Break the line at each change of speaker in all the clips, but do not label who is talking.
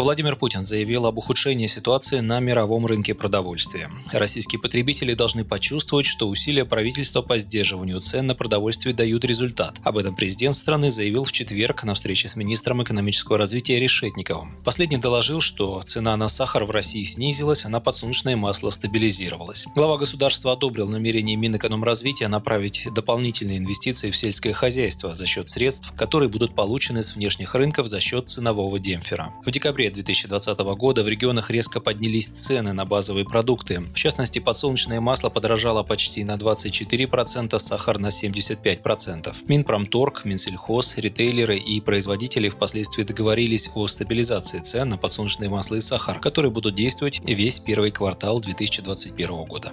Владимир Путин заявил об ухудшении ситуации на мировом рынке продовольствия. Российские потребители должны почувствовать, что усилия правительства по сдерживанию цен на продовольствие дают результат. Об этом президент страны заявил в четверг на встрече с министром экономического развития Решетниковым. Последний доложил, что цена на сахар в России снизилась, а на подсолнечное масло стабилизировалась. Глава государства одобрил намерение Минэкономразвития направить дополнительные инвестиции в сельское хозяйство за счет средств, которые будут получены с внешних рынков за счет ценового демпфера. В декабре 2020 года в регионах резко поднялись цены на базовые продукты. В частности, подсолнечное масло подорожало почти на 24%, сахар на 75%. Минпромторг, Минсельхоз, ритейлеры и производители впоследствии договорились о стабилизации цен на подсолнечное масло и сахар, которые будут действовать весь первый квартал 2021 года.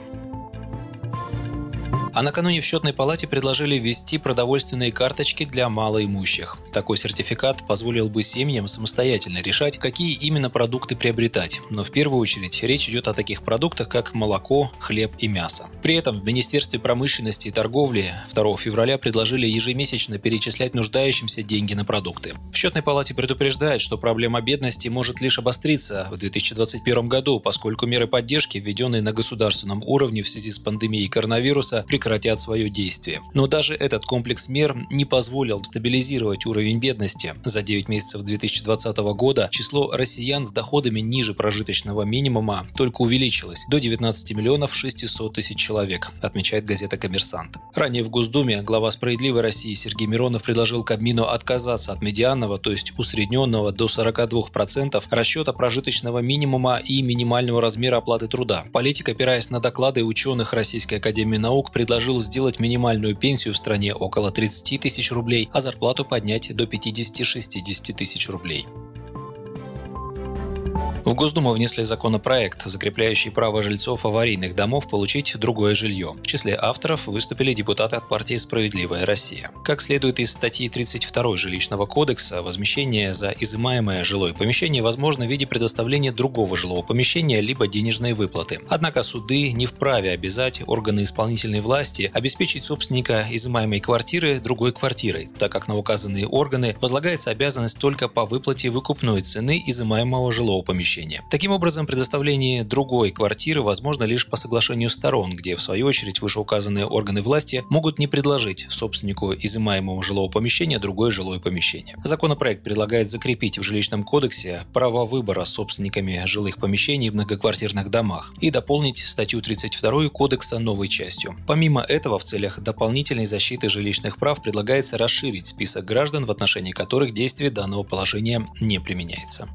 А накануне в счетной палате предложили ввести продовольственные карточки для малоимущих. Такой сертификат позволил бы семьям самостоятельно решать, какие именно продукты приобретать. Но в первую очередь речь идет о таких продуктах, как молоко, хлеб и мясо. При этом в Министерстве промышленности и торговли 2 февраля предложили ежемесячно перечислять нуждающимся деньги на продукты. В счетной палате предупреждают, что проблема бедности может лишь обостриться в 2021 году, поскольку меры поддержки, введенные на государственном уровне в связи с пандемией коронавируса, прекратят свое действие. Но даже этот комплекс мер не позволил стабилизировать уровень бедности. За 9 месяцев 2020 года число россиян с доходами ниже прожиточного минимума только увеличилось до 19 миллионов 600 тысяч человек, отмечает газета «Коммерсант». Ранее в Госдуме глава «Справедливой России» Сергей Миронов предложил Кабмину отказаться от медианного, то есть усредненного до 42% расчета прожиточного минимума и минимального размера оплаты труда. Политик, опираясь на доклады ученых Российской Академии Наук, предложил сделать минимальную пенсию в стране около 30 тысяч рублей, а зарплату поднять до 50-60 тысяч рублей. В Госдуму внесли законопроект, закрепляющий право жильцов аварийных домов получить другое жилье. В числе авторов выступили депутаты от партии «Справедливая Россия». Как следует из статьи 32 Жилищного кодекса, возмещение за изымаемое жилое помещение возможно в виде предоставления другого жилого помещения либо денежной выплаты. Однако суды не вправе обязать органы исполнительной власти обеспечить собственника изымаемой квартиры другой квартирой, так как на указанные органы возлагается обязанность только по выплате выкупной цены изымаемого жилого помещения помещения. Таким образом, предоставление другой квартиры возможно лишь по соглашению сторон, где, в свою очередь, вышеуказанные органы власти могут не предложить собственнику изымаемого жилого помещения другое жилое помещение. Законопроект предлагает закрепить в жилищном кодексе право выбора собственниками жилых помещений в многоквартирных домах и дополнить статью 32 кодекса новой частью. Помимо этого, в целях дополнительной защиты жилищных прав предлагается расширить список граждан, в отношении которых действие данного положения не применяется.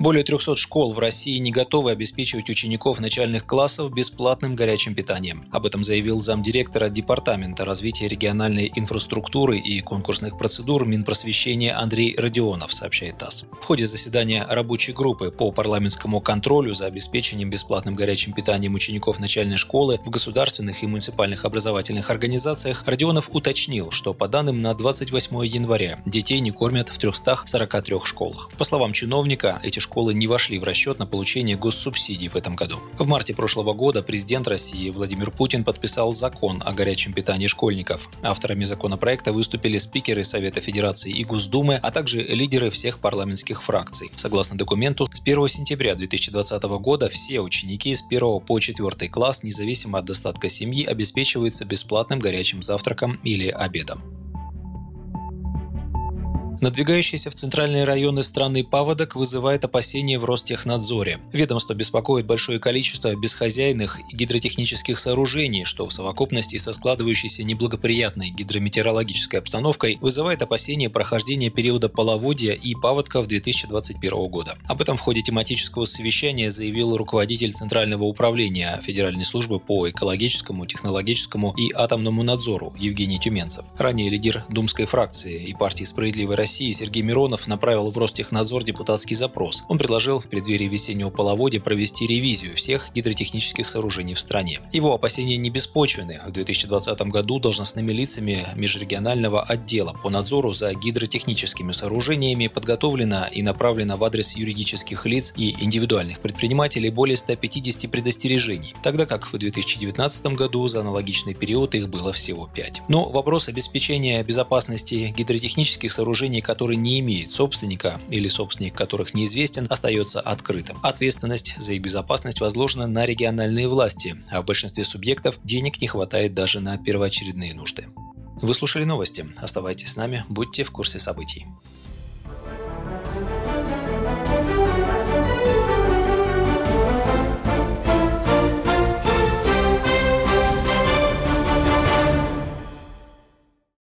Более 300 школ в России не готовы обеспечивать учеников начальных классов бесплатным горячим питанием. Об этом заявил замдиректора Департамента развития региональной инфраструктуры и конкурсных процедур Минпросвещения Андрей Родионов, сообщает ТАСС. В ходе заседания рабочей группы по парламентскому контролю за обеспечением бесплатным горячим питанием учеников начальной школы в государственных и муниципальных образовательных организациях Родионов уточнил, что по данным на 28 января детей не кормят в 343 школах. По словам чиновника, эти школы школы не вошли в расчет на получение госсубсидий в этом году. В марте прошлого года президент России Владимир Путин подписал закон о горячем питании школьников. Авторами законопроекта выступили спикеры Совета Федерации и Госдумы, а также лидеры всех парламентских фракций. Согласно документу, с 1 сентября 2020 года все ученики с 1 по 4 класс, независимо от достатка семьи, обеспечиваются бесплатным горячим завтраком или обедом. Надвигающийся в центральные районы страны паводок вызывает опасения в Ростехнадзоре. Ведомство беспокоит большое количество бесхозяйных гидротехнических сооружений, что в совокупности со складывающейся неблагоприятной гидрометеорологической обстановкой вызывает опасения прохождения периода половодья и паводков 2021 года. Об этом в ходе тематического совещания заявил руководитель Центрального управления Федеральной службы по экологическому, технологическому и атомному надзору Евгений Тюменцев. Ранее лидер думской фракции и партии «Справедливая Россия» России Сергей Миронов направил в Ростехнадзор депутатский запрос. Он предложил в преддверии весеннего половодья провести ревизию всех гидротехнических сооружений в стране. Его опасения не беспочвены. В 2020 году должностными лицами межрегионального отдела по надзору за гидротехническими сооружениями подготовлено и направлено в адрес юридических лиц и индивидуальных предпринимателей более 150 предостережений, тогда как в 2019 году за аналогичный период их было всего 5. Но вопрос обеспечения безопасности гидротехнических сооружений, которые не имеют собственника или собственник которых неизвестен, остается открытым. Ответственность за их безопасность возложена на региональные власти, а в большинстве субъектов денег не хватает даже на первоочередные нужды. Вы слушали новости. Оставайтесь с нами, будьте в курсе событий.